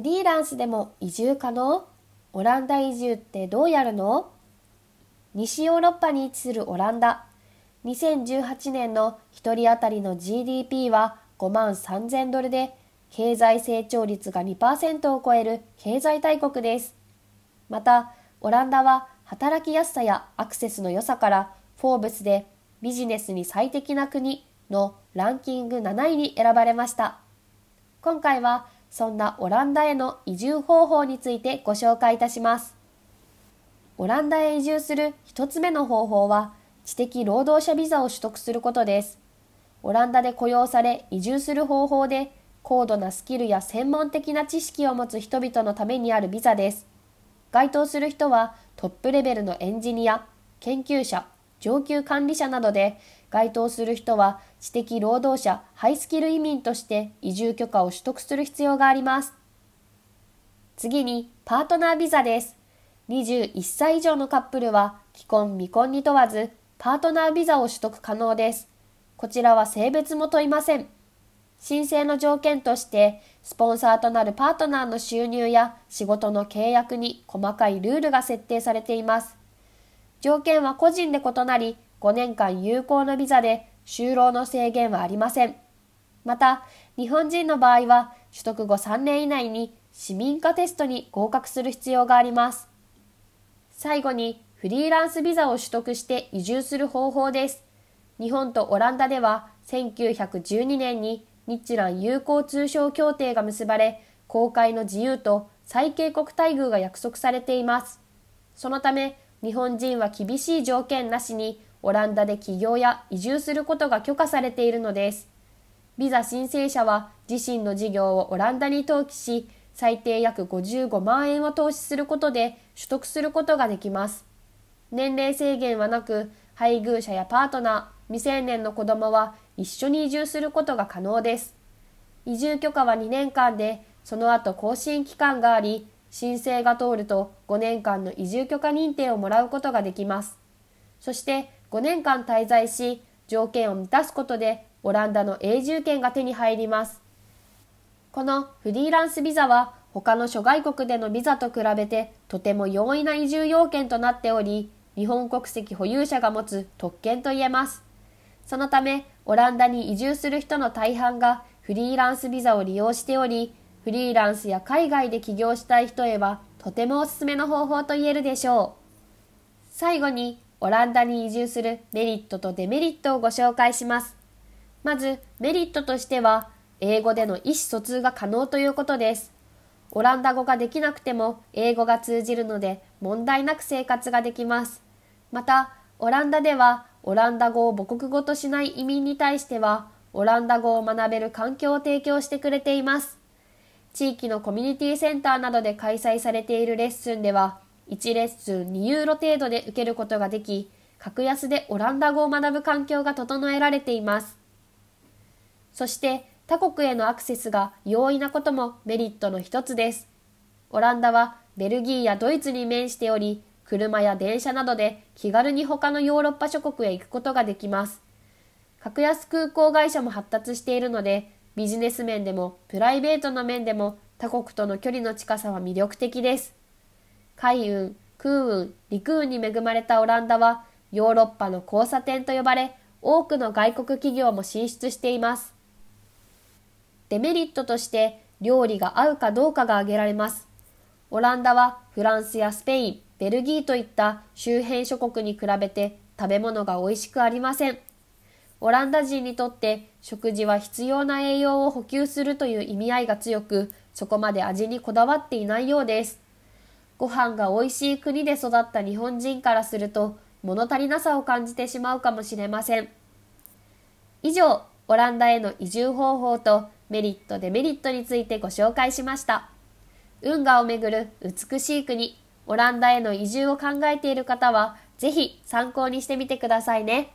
フリーランスでも移住可能？オランダ移住ってどうやるの？西ヨーロッパに位置するオランダ。2018年の1人当たりの GDP は5万3000ドルで、経済成長率が2%を超える経済大国です。また、オランダは働きやすさやアクセスの良さから、フォーブスでビジネスに最適な国のランキング7位に選ばれました。今回はそんなオランダへの移住方法についてご紹介いたします。オランダへ移住する一つ目の方法は、知的労働者ビザを取得することです。オランダで雇用され移住する方法で、高度なスキルや専門的な知識を持つ人々のためにあるビザです。該当する人はトップレベルのエンジニア、研究者、上級管理者などで、該当する人は知的労働者、ハイスキル移民として移住許可を取得する必要があります。次に、パートナービザです。21歳以上のカップルは、既婚未婚に問わず、パートナービザを取得可能です。こちらは性別も問いません。申請の条件として、スポンサーとなるパートナーの収入や仕事の契約に細かいルールが設定されています。条件は個人で異なり、5年間有効のビザで就労の制限はありません。また、日本人の場合は取得後3年以内に市民化テストに合格する必要があります。最後に、フリーランスビザを取得して移住する方法です。日本とオランダでは1912年に日蘭友好通商協定が結ばれ、公開の自由と最恵国待遇が約束されています。そのため、日本人は厳しい条件なしにオランダで起業や移住することが許可されているのです。ビザ申請者は自身の事業をオランダに登記し、最低約55万円を投資することで取得することができます。年齢制限はなく、配偶者やパートナー、未成年の子供は一緒に移住することが可能です。移住許可は2年間で、その後更新期間があり、申請が通ると5年間の移住許可認定をもらうことができます。そして5年間滞在し、条件を満たすことでオランダの永住権が手に入ります。このフリーランスビザは他の諸外国でのビザと比べてとても容易な移住要件となっており、日本国籍保有者が持つ特権と言えます。そのため、オランダに移住する人の大半がフリーランスビザを利用しており、フリーランスや海外で起業したい人へはとてもおすすめの方法と言えるでしょう。最後にオランダに移住するメリットとデメリットをご紹介します。まずメリットとしては英語での意思疎通が可能ということです。オランダ語ができなくても英語が通じるので問題なく生活ができます。また、オランダではオランダ語を母国語としない移民に対してはオランダ語を学べる環境を提供してくれています。地域のコミュニティセンターなどで開催されているレッスンでは、1レッスン2ユーロ程度で受けることができ、格安でオランダ語を学ぶ環境が整えられています。そして他国へのアクセスが容易なこともメリットの一つです。オランダはベルギーやドイツに面しており、車や電車などで気軽に他のヨーロッパ諸国へ行くことができます。格安空港会社も発達しているので、ビジネス面でもプライベートの面でも他国との距離の近さは魅力的です。海運、空運、陸運に恵まれたオランダはヨーロッパの交差点と呼ばれ、多くの外国企業も進出しています。デメリットとして料理が合うかどうかが挙げられます。オランダはフランスやスペイン、ベルギーといった周辺諸国に比べて食べ物が美味しくありません。オランダ人にとって食事は必要な栄養を補給するという意味合いが強く、そこまで味にこだわっていないようです。ご飯が美味しい国で育った日本人からすると、物足りなさを感じてしまうかもしれません。以上、オランダへの移住方法とメリット、デメリットについてご紹介しました。運河をめぐる美しい国、オランダへの移住を考えている方は、ぜひ参考にしてみてくださいね。